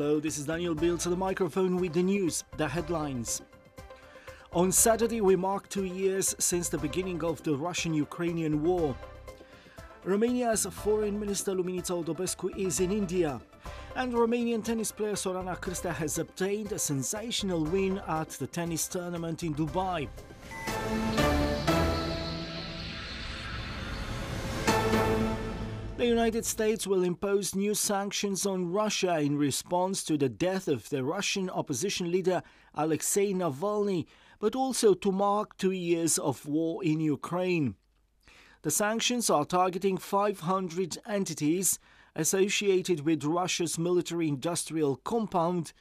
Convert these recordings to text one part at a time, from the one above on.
Hello, this is Daniel Bill to the microphone with the news, the headlines. On Saturday, we mark two years since the beginning of the Russian Ukrainian war. Romania's Foreign Minister Luminița Odobescu is in India, and Romanian tennis player Sorana Cârstea has obtained a sensational win at the tennis tournament in Dubai. The United States will impose new sanctions on Russia in response to the death of the Russian opposition leader Alexei Navalny, but also to mark two years of war in Ukraine. The sanctions are targeting 500 entities associated with Russia's military industrial compound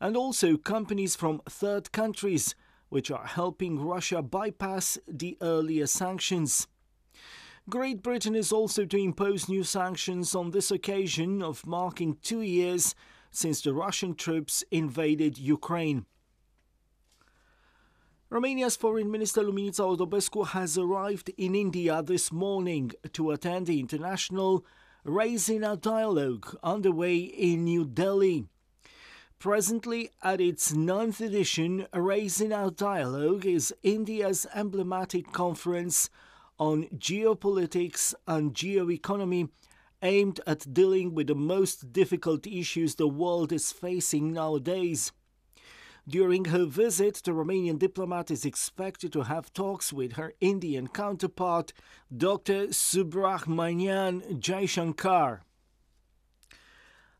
and also companies from third countries which are helping Russia bypass the earlier sanctions. Great Britain is also to impose new sanctions on this occasion of marking two years since the Russian troops invaded Ukraine. Romania's Foreign Minister Luminița Odobescu has arrived in India this morning to attend the international Raisina Dialogue underway in New Delhi. Presently at its ninth edition, Raisina Dialogue is India's emblematic conference on geopolitics and geoeconomy aimed at dealing with the most difficult issues the world is facing nowadays. During her visit, the Romanian diplomat is expected to have talks with her Indian counterpart, Dr. Subrahmanyan Jaishankar.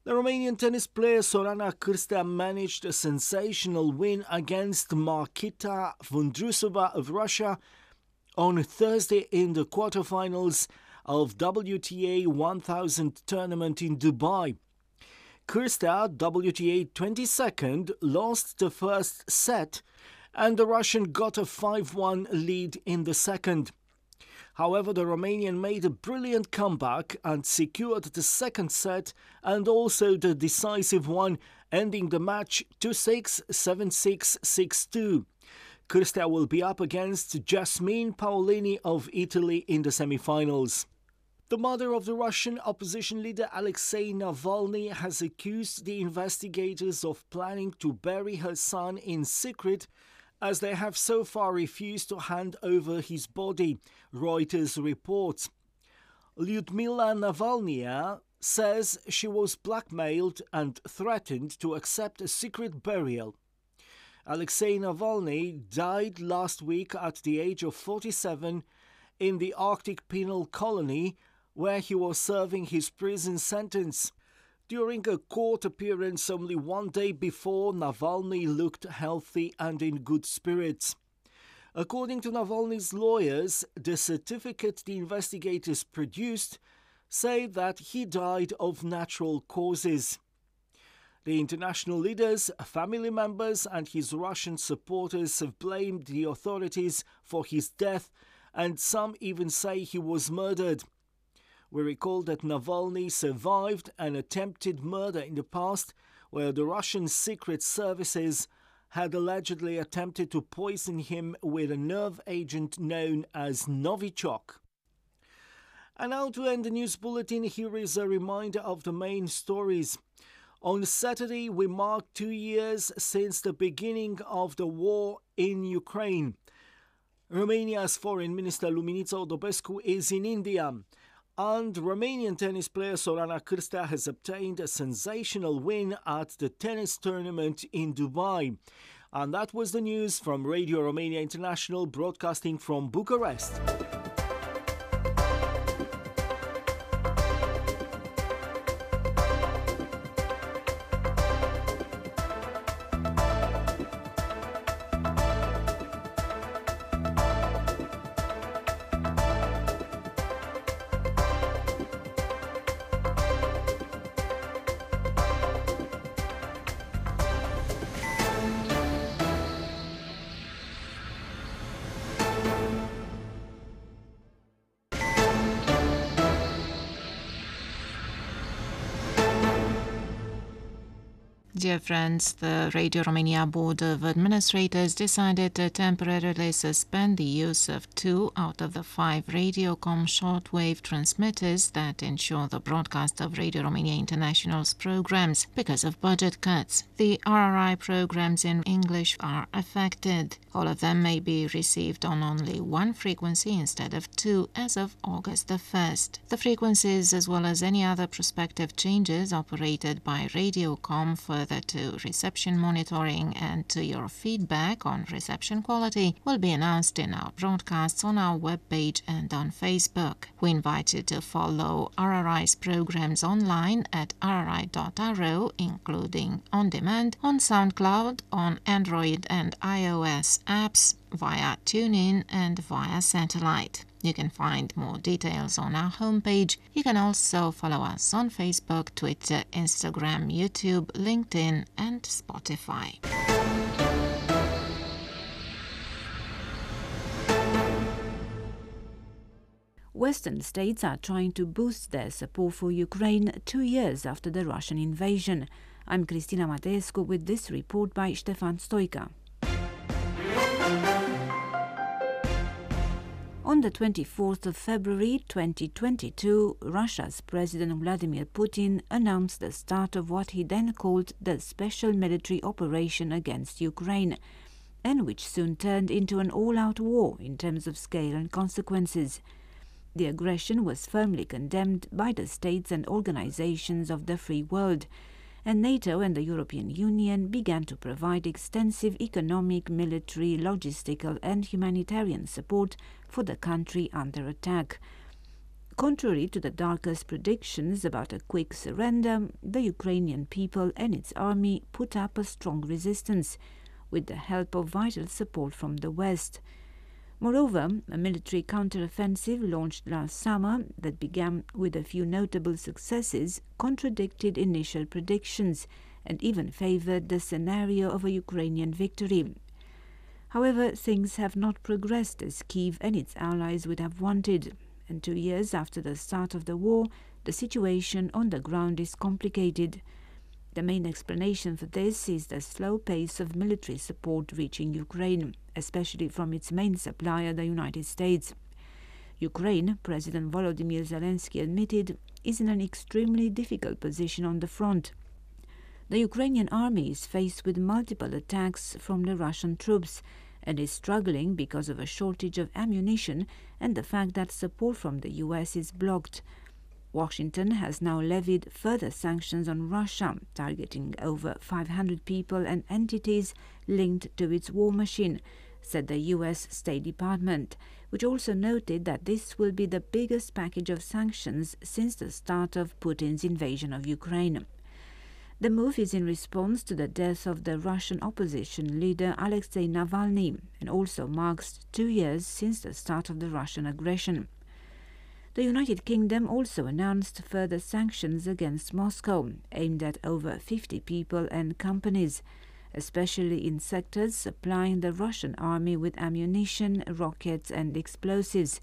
The Romanian tennis player Sorana Cârstea managed a sensational win against Markita Vondrousova of Russia on Thursday in the quarterfinals of WTA 1000 tournament in Dubai. Cârstea, WTA 22nd, lost the first set and the Russian got a 5-1 lead in the second. However, the Romanian made a brilliant comeback and secured the second set and also the decisive one, ending the match 2 6 7 6 6 2. Cârstea will be up against Jasmine Paolini of Italy in the semi-finals. The mother of the Russian opposition leader Alexei Navalny has accused the investigators of planning to bury her son in secret as they have so far refused to hand over his body, Reuters reports. Lyudmila Navalnaya says she was blackmailed and threatened to accept a secret burial. Alexei Navalny died last week at the age of 47 in the Arctic penal colony where he was serving his prison sentence. During a court appearance only one day before, Navalny looked healthy and in good spirits. According to Navalny's lawyers, the certificate the investigators produced say that he died of natural causes. The international leaders, family members, and his Russian supporters have blamed the authorities for his death, and some even say he was murdered. We recall that Navalny survived an attempted murder in the past, where the Russian secret services had allegedly attempted to poison him with a nerve agent known as Novichok. And now to end the news bulletin, here is a reminder of the main stories. On Saturday, we marked two years since the beginning of the war in Ukraine. Romania's Foreign Minister Luminița Odobescu is in India, and Romanian tennis player Sorana Cârstea has obtained a sensational win at the tennis tournament in Dubai. And that was the news from Radio Romania International, broadcasting from Bucharest. Dear friends, the Radio Romania Board of Administrators decided to temporarily suspend the use of two out of the five Radiocom shortwave transmitters that ensure the broadcast of Radio Romania International's programs because of budget cuts. The RRI programs in English are affected. All of them may be received on only one frequency instead of two as of August the 1st. The frequencies, as well as any other prospective changes operated by Radiocom for further to reception monitoring and to your feedback on reception quality will be announced in our broadcasts on our webpage and on Facebook. We invite you to follow RRI's programs online at rri.ro, including on demand, on SoundCloud, on Android and iOS apps, via TuneIn and via satellite. You can find more details on our homepage. You can also follow us on Facebook, Twitter, Instagram, YouTube, LinkedIn, and Spotify. Western states are trying to boost their support for Ukraine two years after the Russian invasion. I'm Cristina Mateescu with this report by Stefan Stoica. On the 24th of February 2022, Russia's President Vladimir Putin announced the start of what he then called the special military operation against Ukraine, and which soon turned into an all out war in terms of scale and consequences. The aggression was firmly condemned by the states and organizations of the free world and NATO and the European Union began to provide extensive economic, military, logistical, and humanitarian support for the country under attack. Contrary to the darkest predictions about a quick surrender, the Ukrainian people and its army put up a strong resistance with the help of vital support from the West. Moreover, a military counteroffensive launched last summer that began with a few notable successes contradicted initial predictions and even favored the scenario of a Ukrainian victory. However, things have not progressed as Kiev and its allies would have wanted, and two years after the start of the war, the situation on the ground is complicated. The main explanation for this is the slow pace of military support reaching Ukraine, especially from its main supplier, the United States. Ukraine, President Volodymyr Zelensky admitted, is in an extremely difficult position on the front. The Ukrainian army is faced with multiple attacks from the Russian troops and is struggling because of a shortage of ammunition and the fact that support from the US is blocked. Washington has now levied further sanctions on Russia, targeting over 500 people and entities linked to its war machine, said the U.S. State Department, which also noted that this will be the biggest package of sanctions since the start of Putin's invasion of Ukraine. The move is in response to the death of the Russian opposition leader Alexei Navalny and also marks two years since the start of the Russian aggression. The United Kingdom also announced further sanctions against Moscow, aimed at over 50 people and companies, especially in sectors supplying the Russian army with ammunition, rockets, and explosives,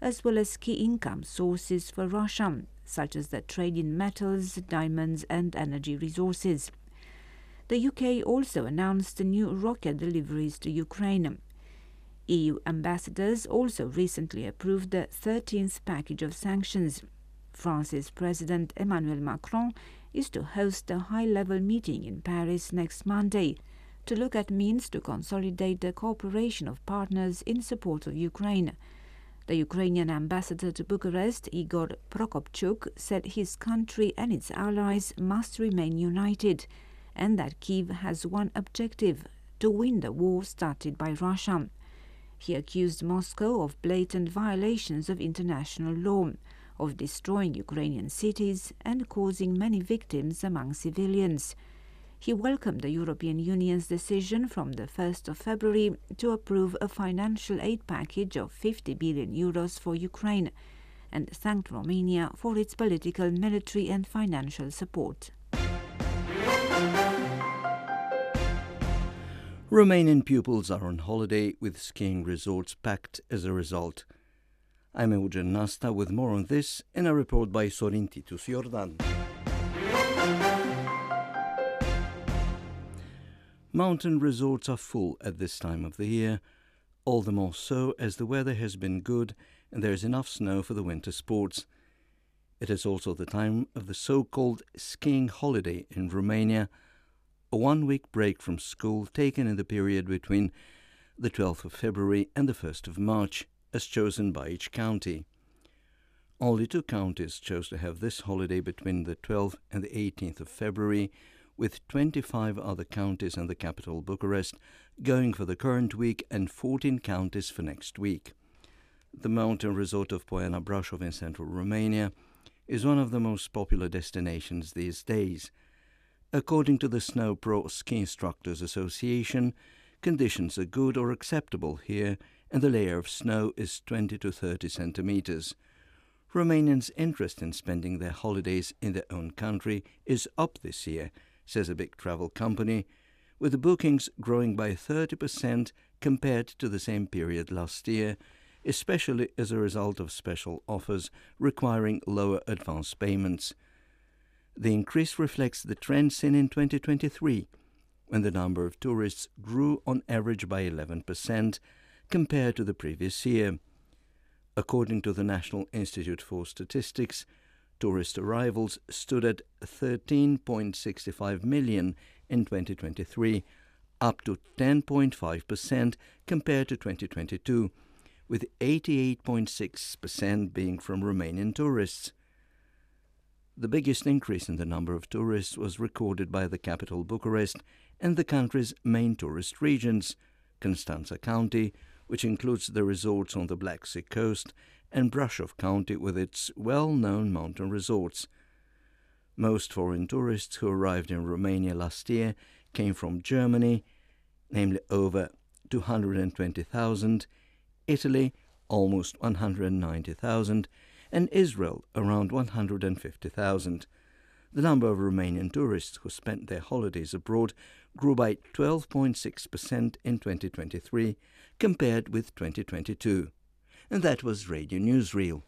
as well as key income sources for Russia, such as the trade in metals, diamonds, and energy resources. The UK also announced new rocket deliveries to Ukraine. EU ambassadors also recently approved the 13th package of sanctions. France's President Emmanuel Macron is to host a high level meeting in Paris next Monday to look at means to consolidate the cooperation of partners in support of Ukraine. The Ukrainian ambassador to Bucharest, Igor Prokopchuk, said his country and its allies must remain united and that Kiev has one objective to win the war started by Russia. He accused Moscow of blatant violations of international law, of destroying Ukrainian cities and causing many victims among civilians. He welcomed the European Union's decision from the 1st of February to approve a financial aid package of 50 billion euros for Ukraine and thanked Romania for its political, military and financial support. Romanian pupils are on holiday with skiing resorts packed as a result. I'm Eugen Nasta with more on this in a report by Sorin Titus Jordan. Mountain resorts are full at this time of the year, all the more so as the weather has been good and there is enough snow for the winter sports. It is also the time of the so called skiing holiday in Romania, a one week break from school taken in the period between the 12th of February and the 1st of March, as chosen by each county. Only two counties chose to have this holiday between the 12th and the 18th of February, with 25 other counties and the capital Bucharest going for the current week and 14 counties for next week. The mountain resort of Poiana Brașov in central Romania is one of the most popular destinations these days. According to the Snow Pro Ski Instructors Association, conditions are good or acceptable here, and the layer of snow is 20 to 30 centimeters. Romanians' interest in spending their holidays in their own country is up this year, says a big travel company, with bookings growing by 30% compared to the same period last year, especially as a result of special offers requiring lower advance payments. The increase reflects the trend seen in 2023, when the number of tourists grew on average by 11% compared to the previous year. According to the National Institute for Statistics, Tourist arrivals stood at 13.65 million in 2023, up to 10.5% compared to 2022, with 88.6% being from Romanian tourists. The biggest increase in the number of tourists was recorded by the capital Bucharest and the country's main tourist regions, Constanza County, which includes the resorts on the Black Sea coast, and Brașov County with its well-known mountain resorts. Most foreign tourists who arrived in Romania last year came from Germany, namely over 220,000, Italy almost 190,000, and Israel around 150,000. The number of Romanian tourists who spent their holidays abroad grew by 12.6% in 2023 compared with 2022 and that was Radio Newsreel.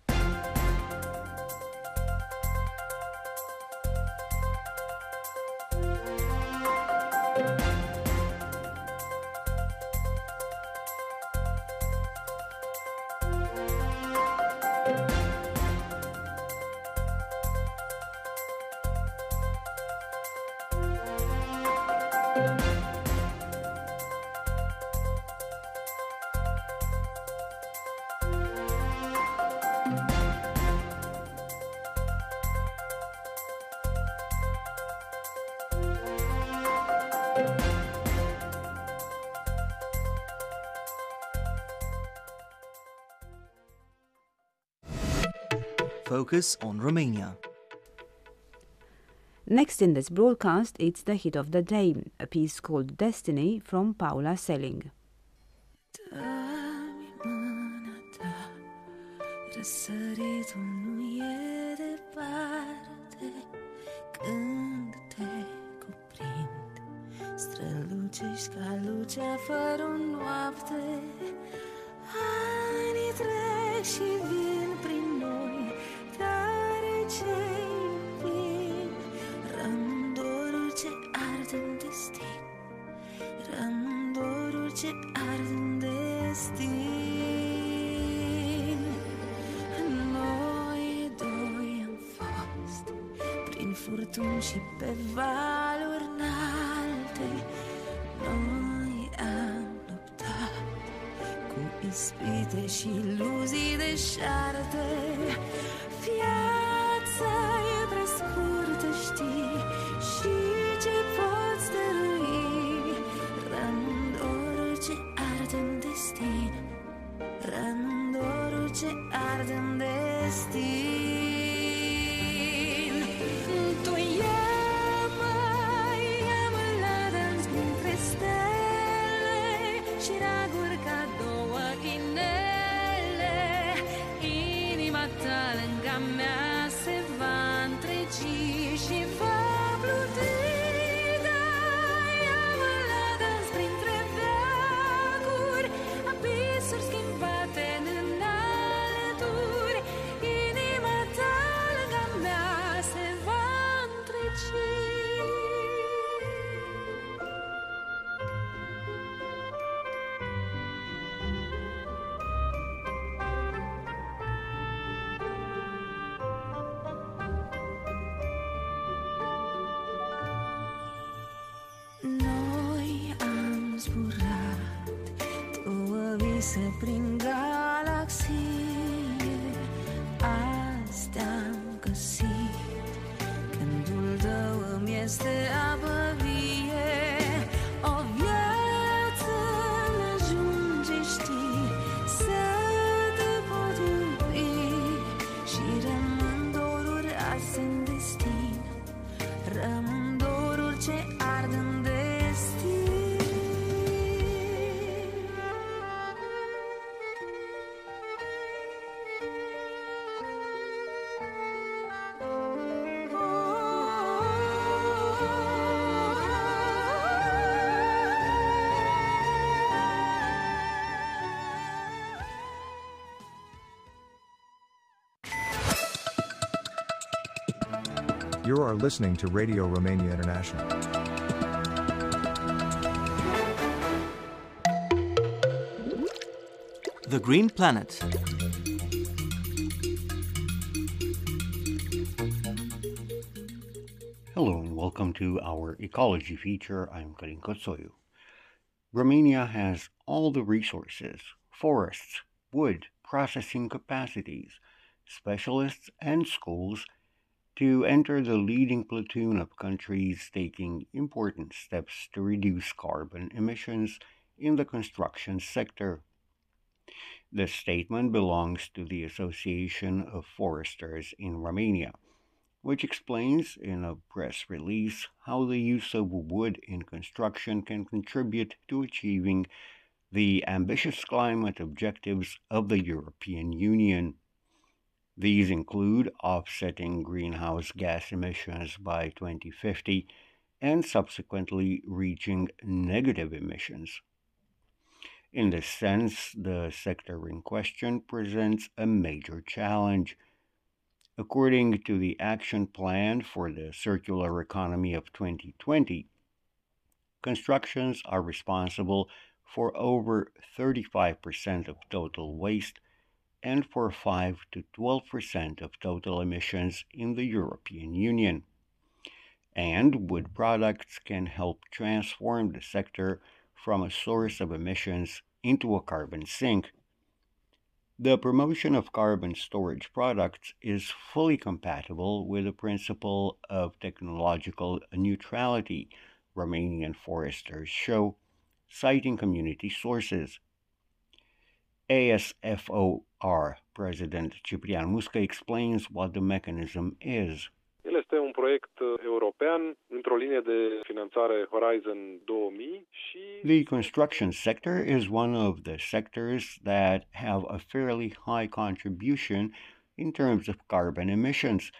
Focus on Romania. Next in this broadcast, it's the hit of the day, a piece called Destiny from Paula Seling. Răsăritul nu departe Când te cuprind Strălucești ca lucea fără noapte Anii trec și vin prin ce arde în destin. Noi doi am fost Prin furtuni și pe valuri înalte. Noi am luptat Cu ispite și iluzii deșarte Viața guarden destino. You are listening to Radio Romania International. The Green Planet. Hello and welcome to our ecology feature. I'm Karin Kotsoyu. Romania has all the resources, forests, wood, processing capacities, specialists, and schools to enter the leading platoon of countries taking important steps to reduce carbon emissions in the construction sector. The statement belongs to the Association of Foresters in Romania, which explains in a press release how the use of wood in construction can contribute to achieving the ambitious climate objectives of the European Union. These include offsetting greenhouse gas emissions by 2050 and subsequently reaching negative emissions. In this sense, the sector in question presents a major challenge. According to the Action Plan for the Circular Economy of 2020, constructions are responsible for over 35% of total waste and for 5 to 12% of total emissions in the European Union. And wood products can help transform the sector from a source of emissions into a carbon sink. The promotion of carbon storage products is fully compatible with the principle of technological neutrality, Romanian foresters show, citing community sources. ASFOR President Ciprian Musca explains what the mechanism is. El este un proiect european într-o linie de finanțare Horizon 2000 și The construction sector is one of the sectors that have a fairly high contribution in terms of carbon emissions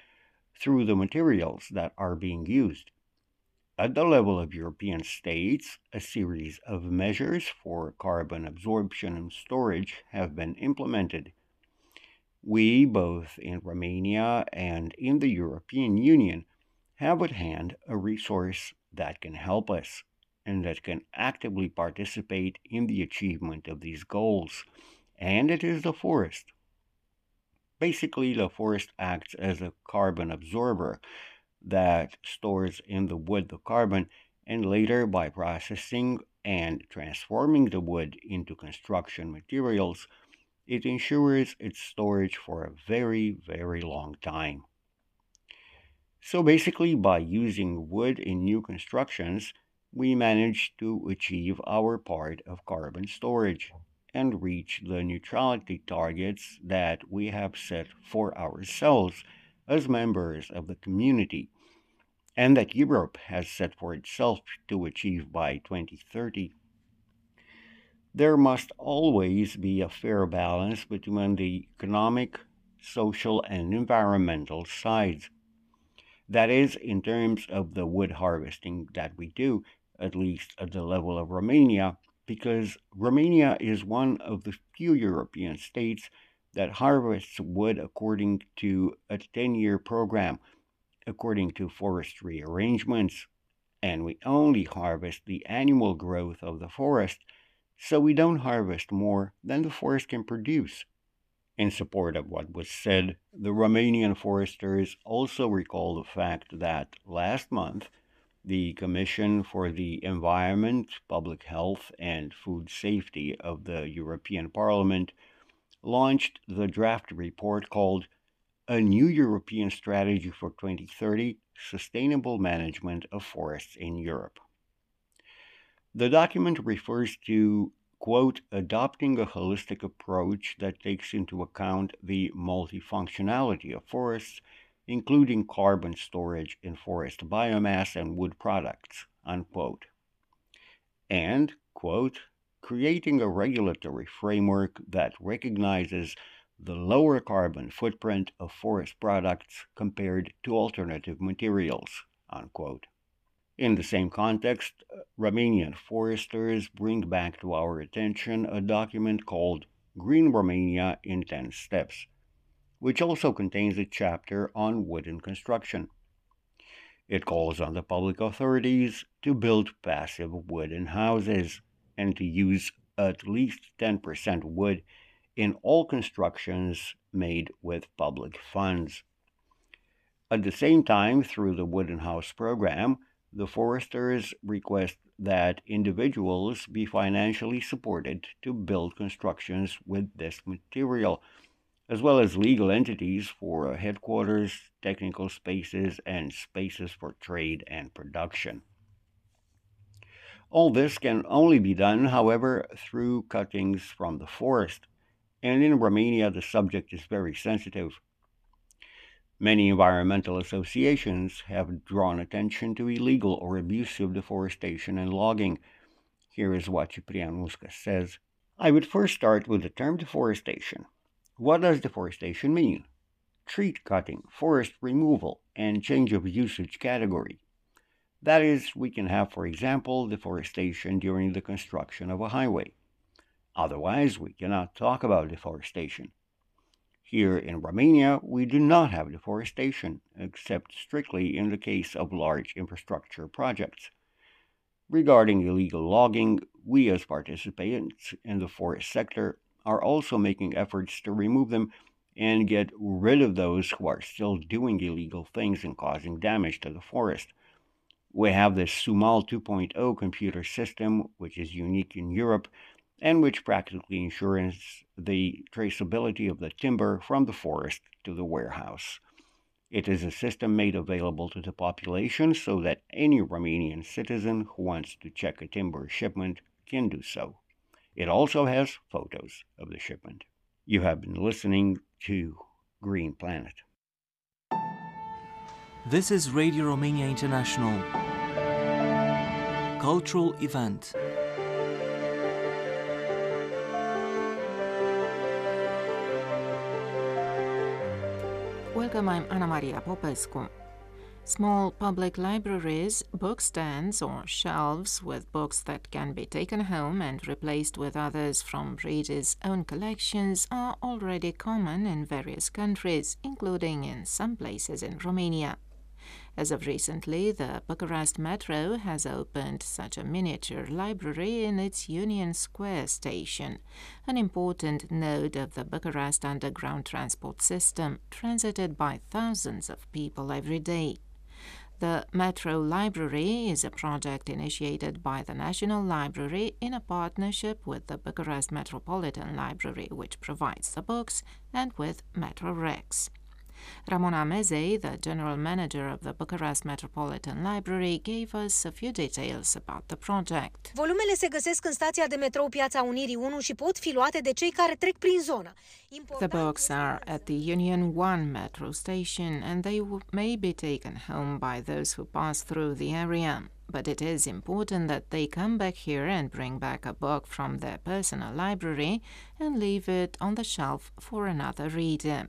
through the materials that are being used. At the level of European states, a series of measures for carbon absorption and storage have been implemented. We, both in Romania and in the European Union, have at hand a resource that can help us and that can actively participate in the achievement of these goals, and it is the forest. Basically, the forest acts as a carbon absorber that stores in the wood the carbon, and later, by processing and transforming the wood into construction materials, it ensures its storage for a very, very long time. So basically, by using wood in new constructions, we manage to achieve our part of carbon storage and reach the neutrality targets that we have set for ourselves as members of the community, and that Europe has set for itself to achieve by 2030. There must always be a fair balance between the economic, social, and environmental sides. That is, in terms of the wood harvesting that we do, at least at the level of Romania, because Romania is one of the few European states that harvests wood according to a 10 year program, according to forestry arrangements, and we only harvest the annual growth of the forest, so we don't harvest more than the forest can produce. In support of what was said, the Romanian foresters also recall the fact that last month, The Commission for the Environment, Public Health and Food Safety of the European Parliament launched the draft report called A New European Strategy for 2030 Sustainable Management of Forests in Europe. The document refers to, quote, adopting a holistic approach that takes into account the multifunctionality of forests, including carbon storage in forest biomass and wood products, unquote. And, quote, creating a regulatory framework that recognizes the lower carbon footprint of forest products compared to alternative materials. Unquote. In the same context, uh, Romanian foresters bring back to our attention a document called Green Romania in 10 Steps, which also contains a chapter on wooden construction. It calls on the public authorities to build passive wooden houses and to use at least 10% wood in all constructions made with public funds. At the same time, through the Wooden House program, the foresters request that individuals be financially supported to build constructions with this material, as well as legal entities for headquarters, technical spaces, and spaces for trade and production. All this can only be done, however, through cuttings from the forest and in Romania the subject is very sensitive. Many environmental associations have drawn attention to illegal or abusive deforestation and logging. Here is what Ciprian Musca says. I would first start with the term deforestation. What does deforestation mean? Tree cutting, forest removal, and change of usage category. That is, we can have, for example, deforestation during the construction of a highway. Otherwise, we cannot talk about deforestation. Here in Romania, we do not have deforestation, except strictly in the case of large infrastructure projects. Regarding illegal logging, we as participants in the forest sector are also making efforts to remove them and get rid of those who are still doing illegal things and causing damage to the forest. We have this SUMAL 2.0 computer system, which is unique in Europe and which practically ensures the traceability of the timber from the forest to the warehouse. It is a system made available to the population so that any Romanian citizen who wants to check a timber shipment can do so. It also has photos of the shipment. You have been listening to Green Planet. This is Radio Romania International. Cultural event. Welcome, I'm Anna Maria Popescu. Small public libraries, book stands, or shelves with books that can be taken home and replaced with others from readers' own collections are already common in various countries, including in some places in Romania. As of recently, the Bucharest Metro has opened such a miniature library in its Union Square station, an important node of the Bucharest underground transport system, transited by thousands of people every day. The Metro Library is a project initiated by the National Library in a partnership with the Bucharest Metropolitan Library, which provides the books, and with Metrorex. Ramona Mezei, the general manager of the Bucharest Metropolitan Library, gave us a few details about the project. Volumele se găsesc în stația de metrou Piața Unirii 1 și pot fi luate de cei care trec prin zonă. The books are at the Union 1 metro station and they may be taken home by those who pass through the area. But it is important that they come back here and bring back a book from their personal library and leave it on the shelf for another reader.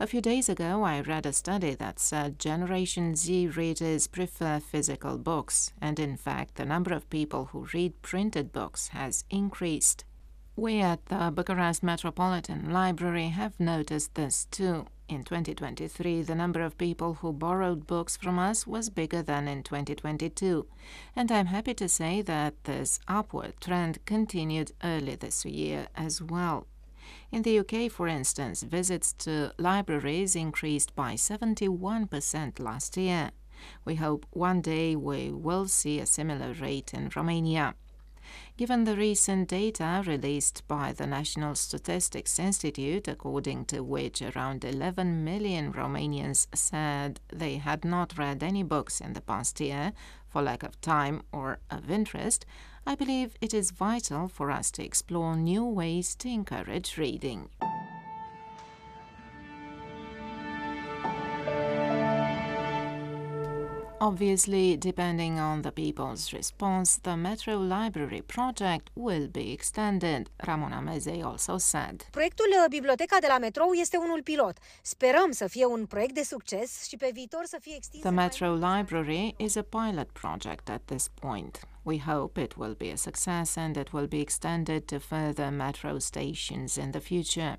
A few days ago, I read a study that said Generation Z readers prefer physical books, and in fact, the number of people who read printed books has increased. We at the Bucharest Metropolitan Library have noticed this too. In 2023, the number of people who borrowed books from us was bigger than in 2022, and I'm happy to say that this upward trend continued early this year as well. In the UK, for instance, visits to libraries increased by 71% last year. We hope one day we will see a similar rate in Romania. Given the recent data released by the National Statistics Institute, according to which around 11 million Romanians said they had not read any books in the past year for lack of time or of interest, I believe it is vital for us to explore new ways to encourage reading. Obviously, depending on the people's response, the Metro Library project will be extended, Ramona Mezei also said. Proiectul uh, Biblioteca de la Metrou este unul pilot. Sperăm să fie un proiect de succes și pe viitor să fie extins. The Metro Library is a pilot project at this point. We hope it will be a success and it will be extended to further metro stations in the future.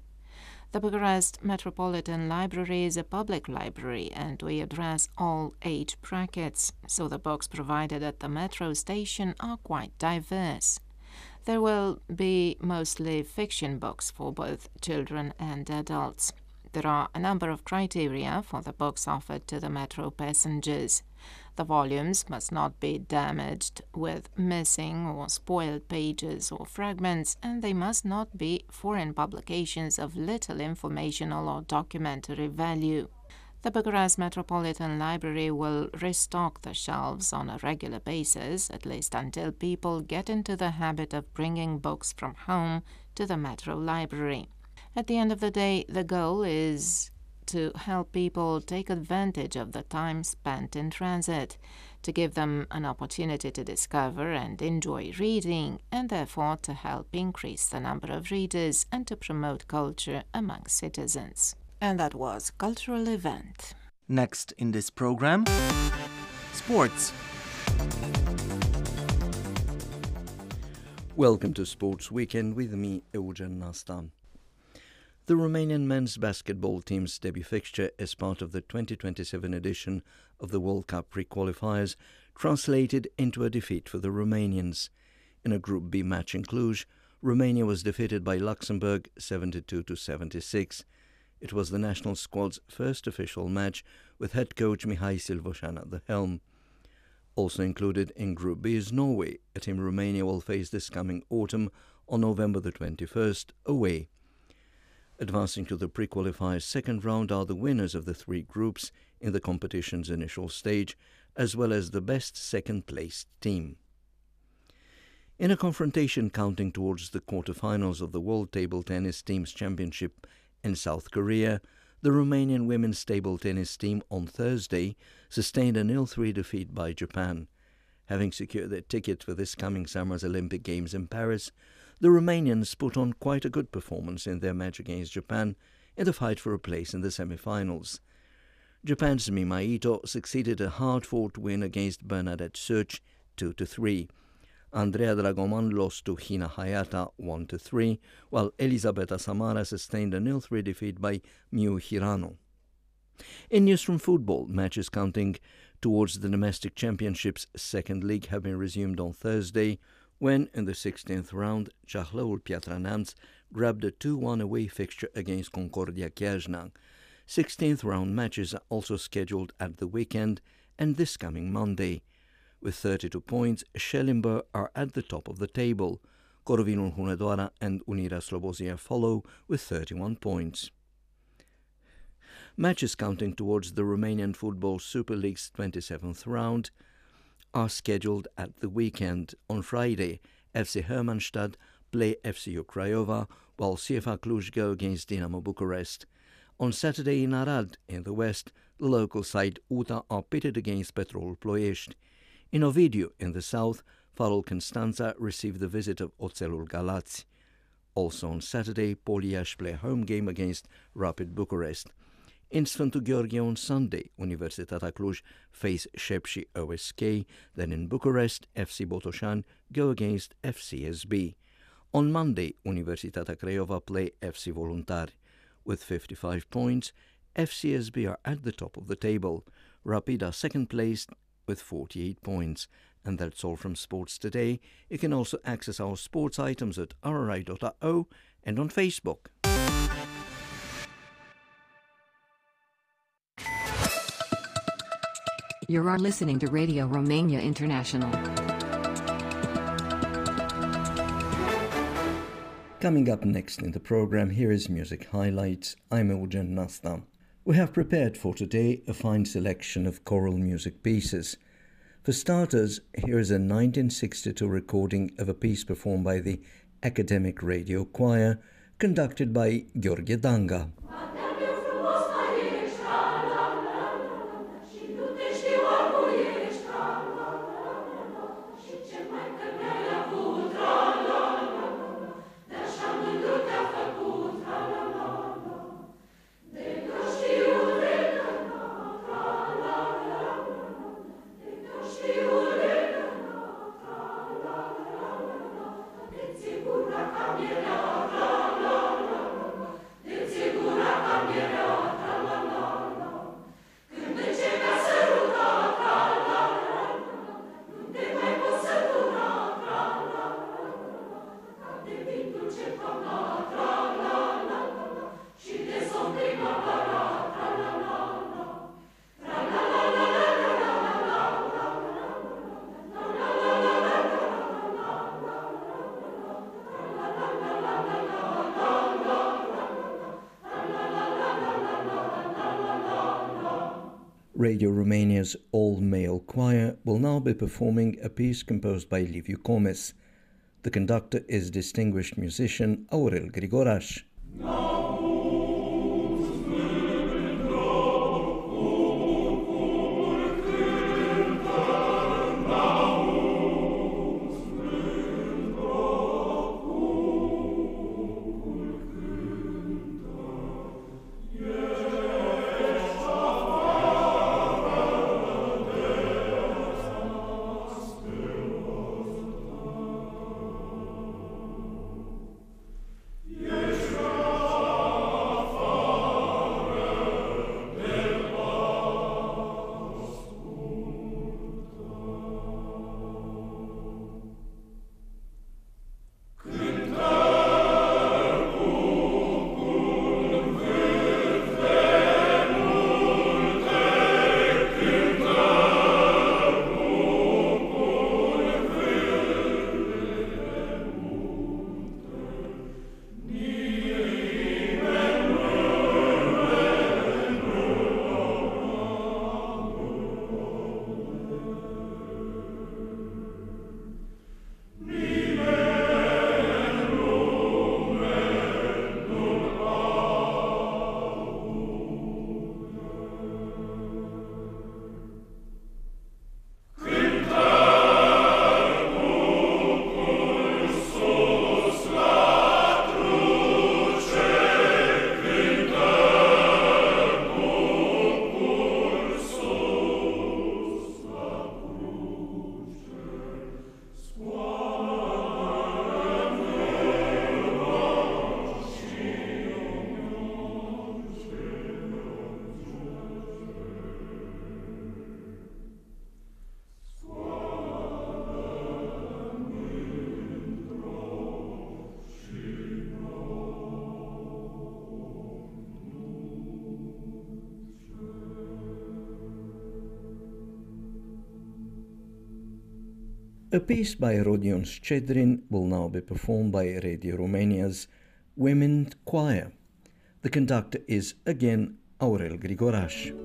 The Bucharest Metropolitan Library is a public library and we address all age brackets, so the books provided at the metro station are quite diverse. There will be mostly fiction books for both children and adults. There are a number of criteria for the books offered to the metro passengers. The volumes must not be damaged with missing or spoiled pages or fragments, and they must not be foreign publications of little informational or documentary value. The Bucharest Metropolitan Library will restock the shelves on a regular basis, at least until people get into the habit of bringing books from home to the Metro Library. At the end of the day, the goal is to help people take advantage of the time spent in transit, to give them an opportunity to discover and enjoy reading, and therefore to help increase the number of readers and to promote culture among citizens. And that was Cultural Event. Next in this program, sports. Welcome to Sports Weekend with me, Eugen Nasta. The Romanian men's basketball team's debut fixture as part of the 2027 edition of the World Cup pre-qualifiers translated into a defeat for the Romanians. In a Group B match in Cluj, Romania was defeated by Luxembourg 72 to 76. It was the national squad's first official match with head coach Mihai Silvășan at the helm. Also included in Group B is Norway, a team Romania will face this coming autumn on November the 21st away. Advancing to the pre qualifiers second round are the winners of the three groups in the competition's initial stage, as well as the best second placed team. In a confrontation counting towards the quarterfinals of the World Table Tennis Teams Championship in South Korea, the Romanian women's table tennis team on Thursday sustained an 0 3 defeat by Japan. Having secured their ticket for this coming summer's Olympic Games in Paris, the Romanians put on quite a good performance in their match against Japan in the fight for a place in the semi-finals. Japan's Mima Ito succeeded a hard-fought win against Bernadette Szöcs 2-3. Andrea Dragoman lost to Hina Hayata 1-3, while Elizabeta Samara sustained a 0-3 defeat by Miu Hirano. In news from football, matches counting towards the domestic championship's second league have been resumed on Thursday, when, in the 16th round, Ceahlăul Piatra Neamț grabbed a 2-1 away fixture against Concordia Chiajna. 16th round matches are also scheduled at the weekend and this coming Monday. With 32 points, Șelimbăr are at the top of the table. Corvinul Hunedoara and Unirea Slobozia follow with 31 points. Matches counting towards the Romanian Football Super League's 27th round are scheduled at the weekend. On Friday, FC Hermannstadt play FC Craiova, while CFR Cluj go against Dinamo Bucharest. On Saturday in Arad, in the west, the local side UTA are pitted against Petrol Ploiești. In Ovidiu, in the south, Farul Constanța receive the visit of Oțelul Galați. Also on Saturday, Poli Iași play home game against Rapid Bucharest. In Sfântu Gheorghe on Sunday, Universitatea Cluj face Sepsi OSK, then in Bucharest, FC Botoșani go against FCSB. On Monday, Universitatea Craiova play FC Voluntari. With 55 points, FCSB are at the top of the table. Rapid are second placed with 48 points. And that's all from Sports Today. You can also access our sports items at rri.ro and on Facebook. You are listening to Radio Romania International. Coming up next in the program, here is Music Highlights. I'm Eugen Nasta. We have prepared for today a fine selection of choral music pieces. For starters, here is a 1962 recording of a piece performed by the Academic Radio Choir, conducted by Gheorghe Danga. Radio Romania's all-male choir will now be performing a piece composed by Liviu Comes. The conductor is distinguished musician Aurel Grigoraș. A piece by Rodion Shchedrin will now be performed by Radio Romania's Women Choir. The conductor is again Aurel Grigoraș.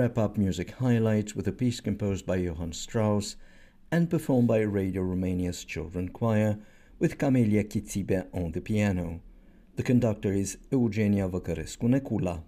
Wrap up music highlights with a piece composed by Johann Strauss and performed by Radio Romania's Children Choir with Camelia Chițibe on the piano. The conductor is Eugenia Văcărescu Necula.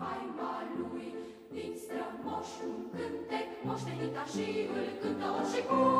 faima lui, din strămoși un cântec moștenit și îl cântă și cum.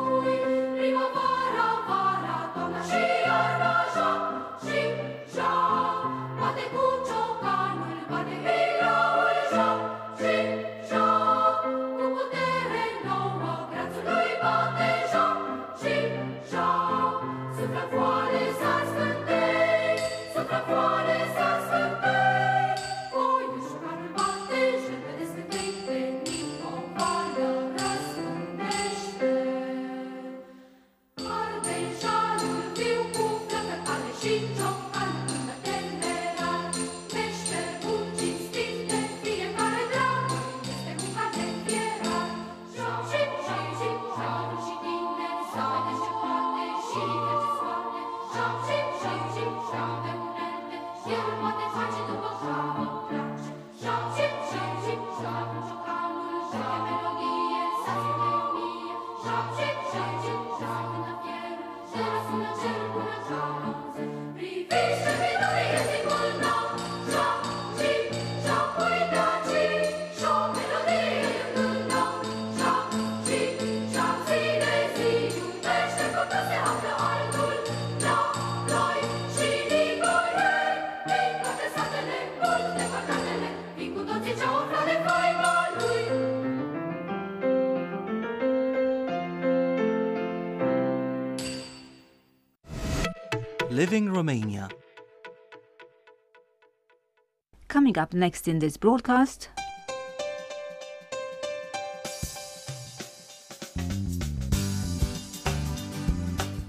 Coming up next in this broadcast.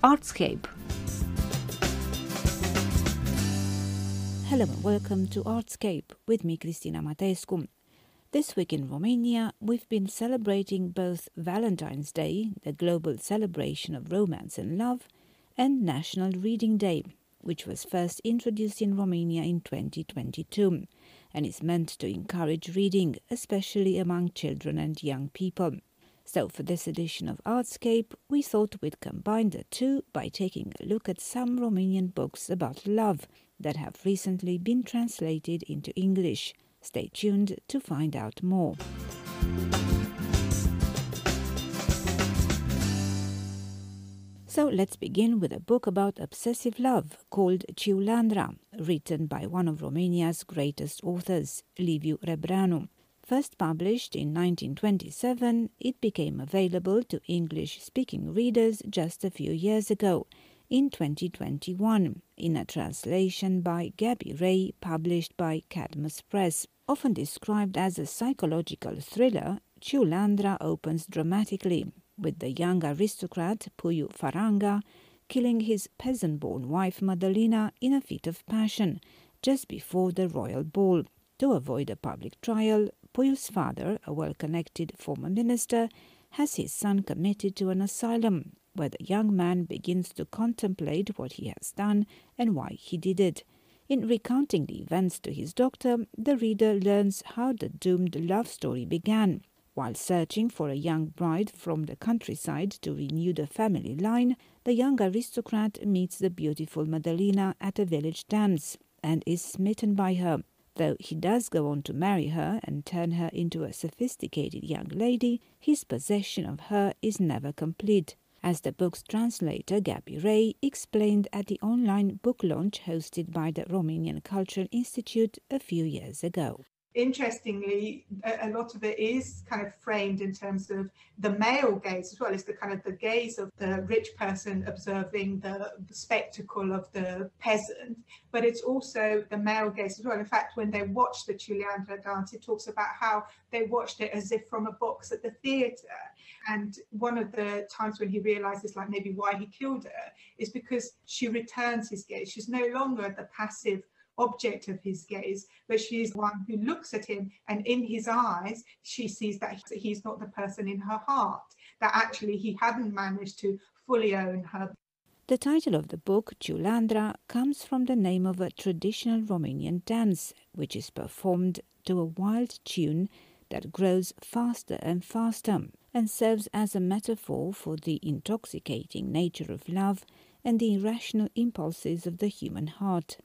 Artscape. Hello and welcome to Artscape with me, Cristina Mateescu. This week in Romania, we've been celebrating both Valentine's Day, the global celebration of romance and love, and National Reading Day, which was first introduced in Romania in 2022 and is meant to encourage reading, especially among children and young people. So, for this edition of Artscape, we thought we'd combine the two by taking a look at some Romanian books about love that have recently been translated into English. Stay tuned to find out more. So let's begin with a book about obsessive love called Ciuleandra, written by one of Romania's greatest authors, Liviu Rebreanu. First published in 1927, it became available to English speaking readers just a few years ago, in 2021, in a translation by Gabi Reigh, published by Cadmus Press. Often described as a psychological thriller, Ciuleandra opens dramatically, with the young aristocrat Puiu Faranga killing his peasant born wife Madalina in a fit of passion just before the royal ball. To avoid a public trial, Puiu's father, a well connected former minister, has his son committed to an asylum where the young man begins to contemplate what he has done and why he did it. In recounting the events to his doctor, the reader learns how the doomed love story began. While searching for a young bride from the countryside to renew the family line, the young aristocrat meets the beautiful Madalina at a village dance and is smitten by her. Though he does go on to marry her and turn her into a sophisticated young lady, his possession of her is never complete, as the book's translator Gabi Reigh explained at the online book launch hosted by the Romanian Cultural Institute a few years ago. Interestingly, a, a, lot of it is kind of framed in terms of the male gaze as well. It's the kind of the gaze of the rich person observing the, the, spectacle of the peasant, but it's also the male gaze as well. In fact, when they watch the Ciuleandra dance, it talks about how they watched it as if from a box at the theatre. And one of the times when he realizes, like maybe why he killed her, is because she returns his gaze. She's no longer the passive object of his gaze, but she is one who looks at him and in his eyes, she sees that he's not the person in her heart, that actually he hadn't managed to fully own her. The title of the book, Ciuleandra, comes from the name of a traditional Romanian dance, which is performed to a wild tune that grows faster and faster and serves as a metaphor for the intoxicating nature of love and the irrational impulses of the human heart.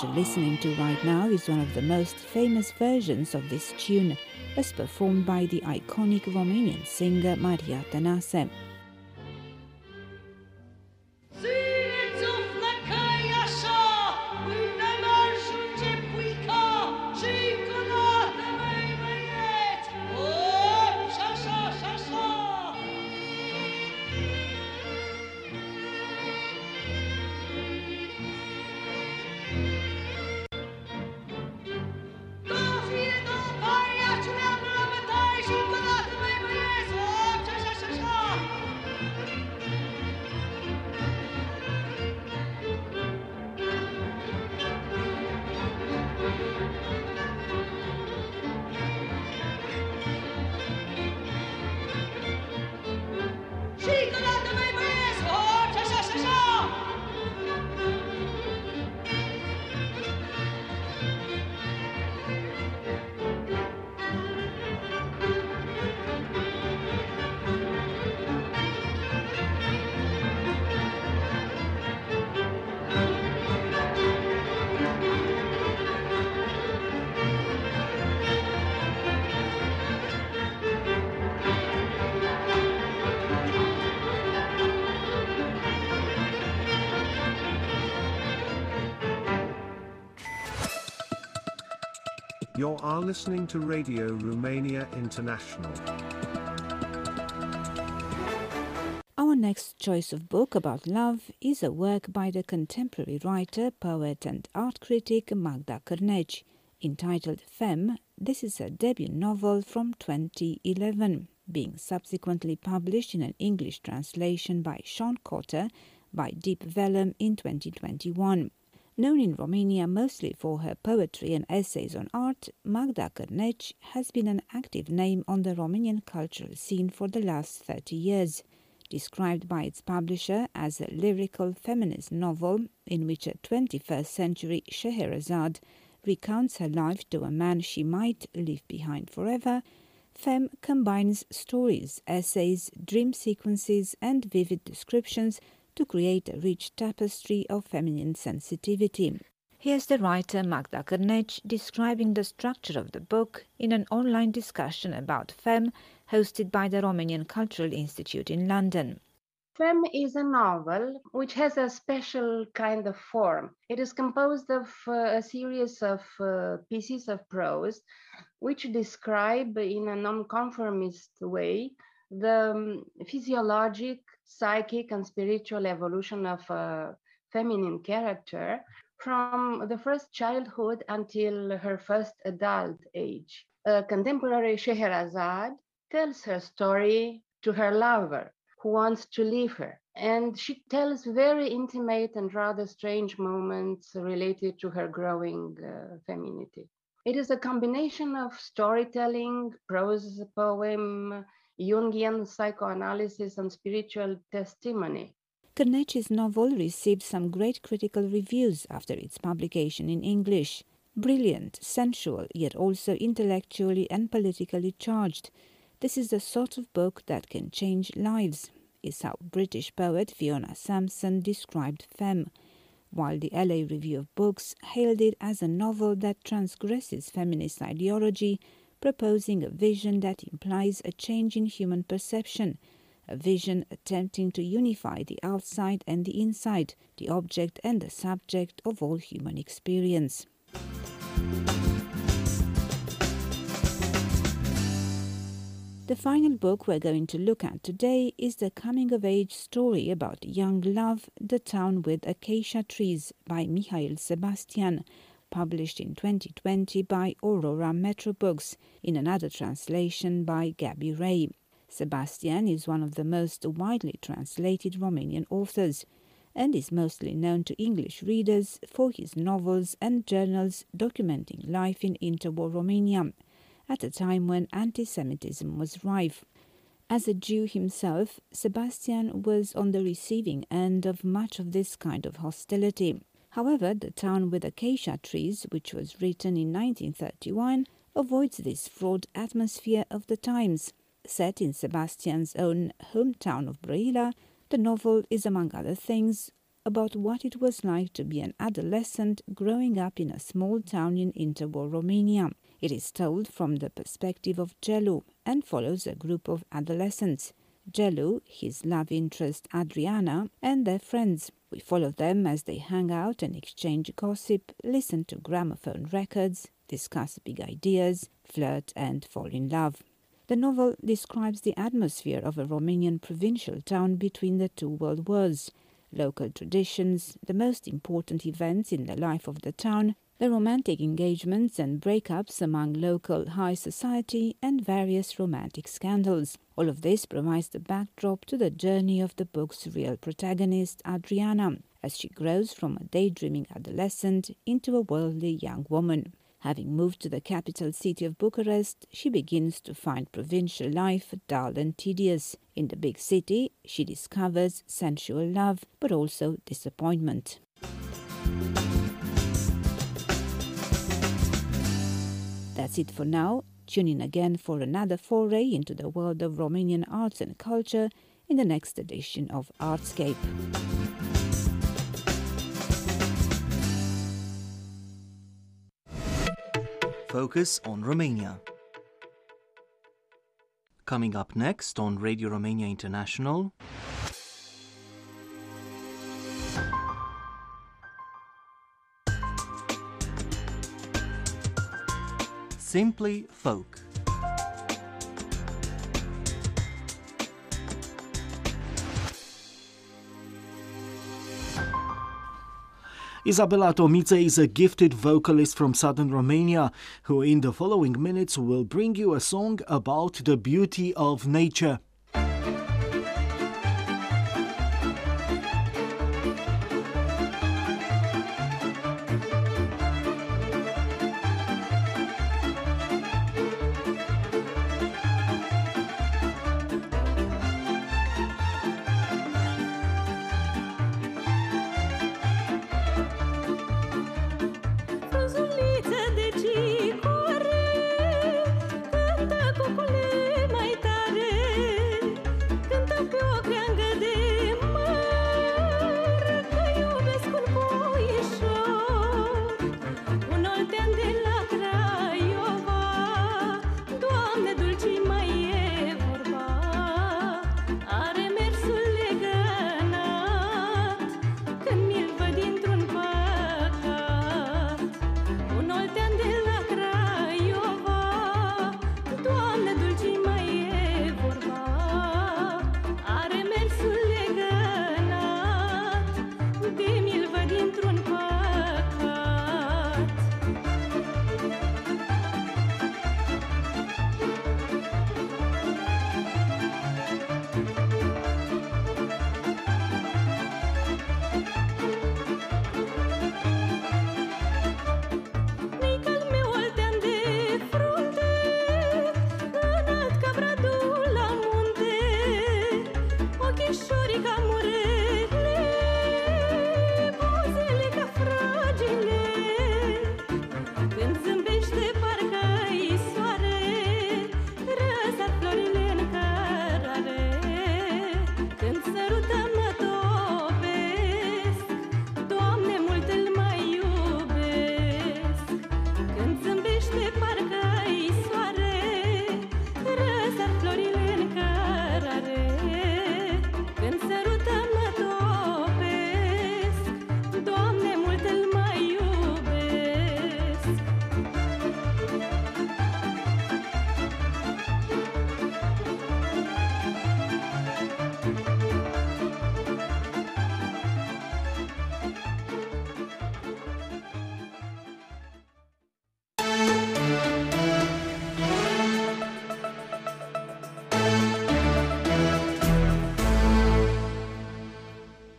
You're listening to right now is one of the most famous versions of this tune, as performed by the iconic Romanian singer Maria Tănase. You are listening to Radio Romania International. Our next choice of book about love is a work by the contemporary writer, poet, and art critic Magda Cârneci. Entitled Femme, this is a debut novel from 2011, being subsequently published in an English translation by Sean Cotter by Deep Vellum in 2021. Known in Romania mostly for her poetry and essays on art, Magda Cârneci has been an active name on the Romanian cultural scene for the last 30 years. Described by its publisher as a lyrical feminist novel in which a 21st century Scheherazade recounts her life to a man she might leave behind forever, Femme combines stories, essays, dream sequences, and vivid descriptions to create a rich tapestry of feminine sensitivity. Here's the writer Magda Cârneci describing the structure of the book in an online discussion about Femme hosted by the Romanian Cultural Institute in London. Femme is a novel which has a special kind of form. It is composed of uh, a series of uh, pieces of prose which describe in a nonconformist way the um, physiologic, psychic and spiritual evolution of a feminine character from the first childhood until her first adult age. A contemporary Scheherazade tells her story to her lover who wants to leave her. And she tells very intimate and rather strange moments related to her growing uh, femininity. It is a combination of storytelling, prose, poem, Jungian psychoanalysis and spiritual testimony. Cârneci's novel received some great critical reviews after its publication in English. Brilliant, sensual, yet also intellectually and politically charged. This is the sort of book that can change lives, is how British poet Fiona Sampson described Femme, while the LA Review of Books hailed it as a novel that transgresses feminist ideology, proposing a vision that implies a change in human perception, a vision attempting to unify the outside and the inside, the object and the subject of all human experience. The final book we're going to look at today is the coming of age story about young love, The Town with Acacia Trees by Mihail Sebastian, published in 2020 by Aurora Metro Books, in another translation by Gabi Reigh. Sebastian is one of the most widely translated Romanian authors and is mostly known to English readers for his novels and journals documenting life in interwar Romania at a time when anti Semitism was rife. As a Jew himself, Sebastian was on the receiving end of much of this kind of hostility. However, The Town with Acacia Trees, which was written in 1931, avoids this fraught atmosphere of the times. Set in Sebastian's own hometown of Brăila, the novel is, among other things, about what it was like to be an adolescent growing up in a small town in interwar Romania. It is told from the perspective of Gelu and follows a group of adolescents. Gelu, his love interest Adriana, and their friends. We follow them as they hang out and exchange gossip, listen to gramophone records, discuss big ideas, flirt, and fall in love. The novel describes the atmosphere of a Romanian provincial town between the two world wars, local traditions, the most important events in the life of the town, the romantic engagements and breakups among local high society, and various romantic scandals. All of this provides the backdrop to the journey of the book's real protagonist, Adriana, as she grows from a daydreaming adolescent into a worldly young woman. Having moved to the capital city of Bucharest, she begins to find provincial life dull and tedious. In the big city, she discovers sensual love, but also disappointment. That's it for now. Tune in again for another foray into the world of Romanian arts and culture in the next edition of Artscape. Focus on Romania. Coming up next on Radio Romania International. Simply Folk. Isabella Tomiță is a gifted vocalist from southern Romania who, in the following minutes, will bring you a song about the beauty of nature.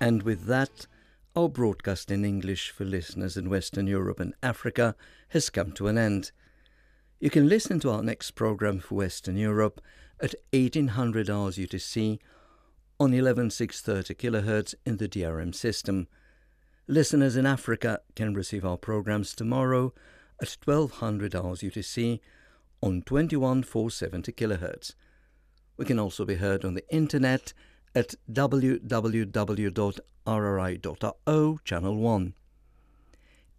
And with that, our broadcast in English for listeners in Western Europe and Africa has come to an end. You can listen to our next program for Western Europe at 1800 hours UTC on 11630 kHz in the DRM system. Listeners in Africa can receive our programs tomorrow at 1200 hours UTC on 21470 kHz. We can also be heard on the internet at www.rri.ro channel 1.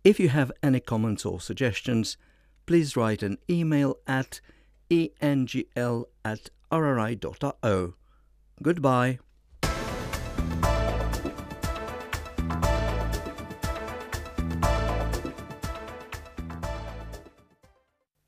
If you have any comments or suggestions, please write an email at engl at rri.ro. Goodbye.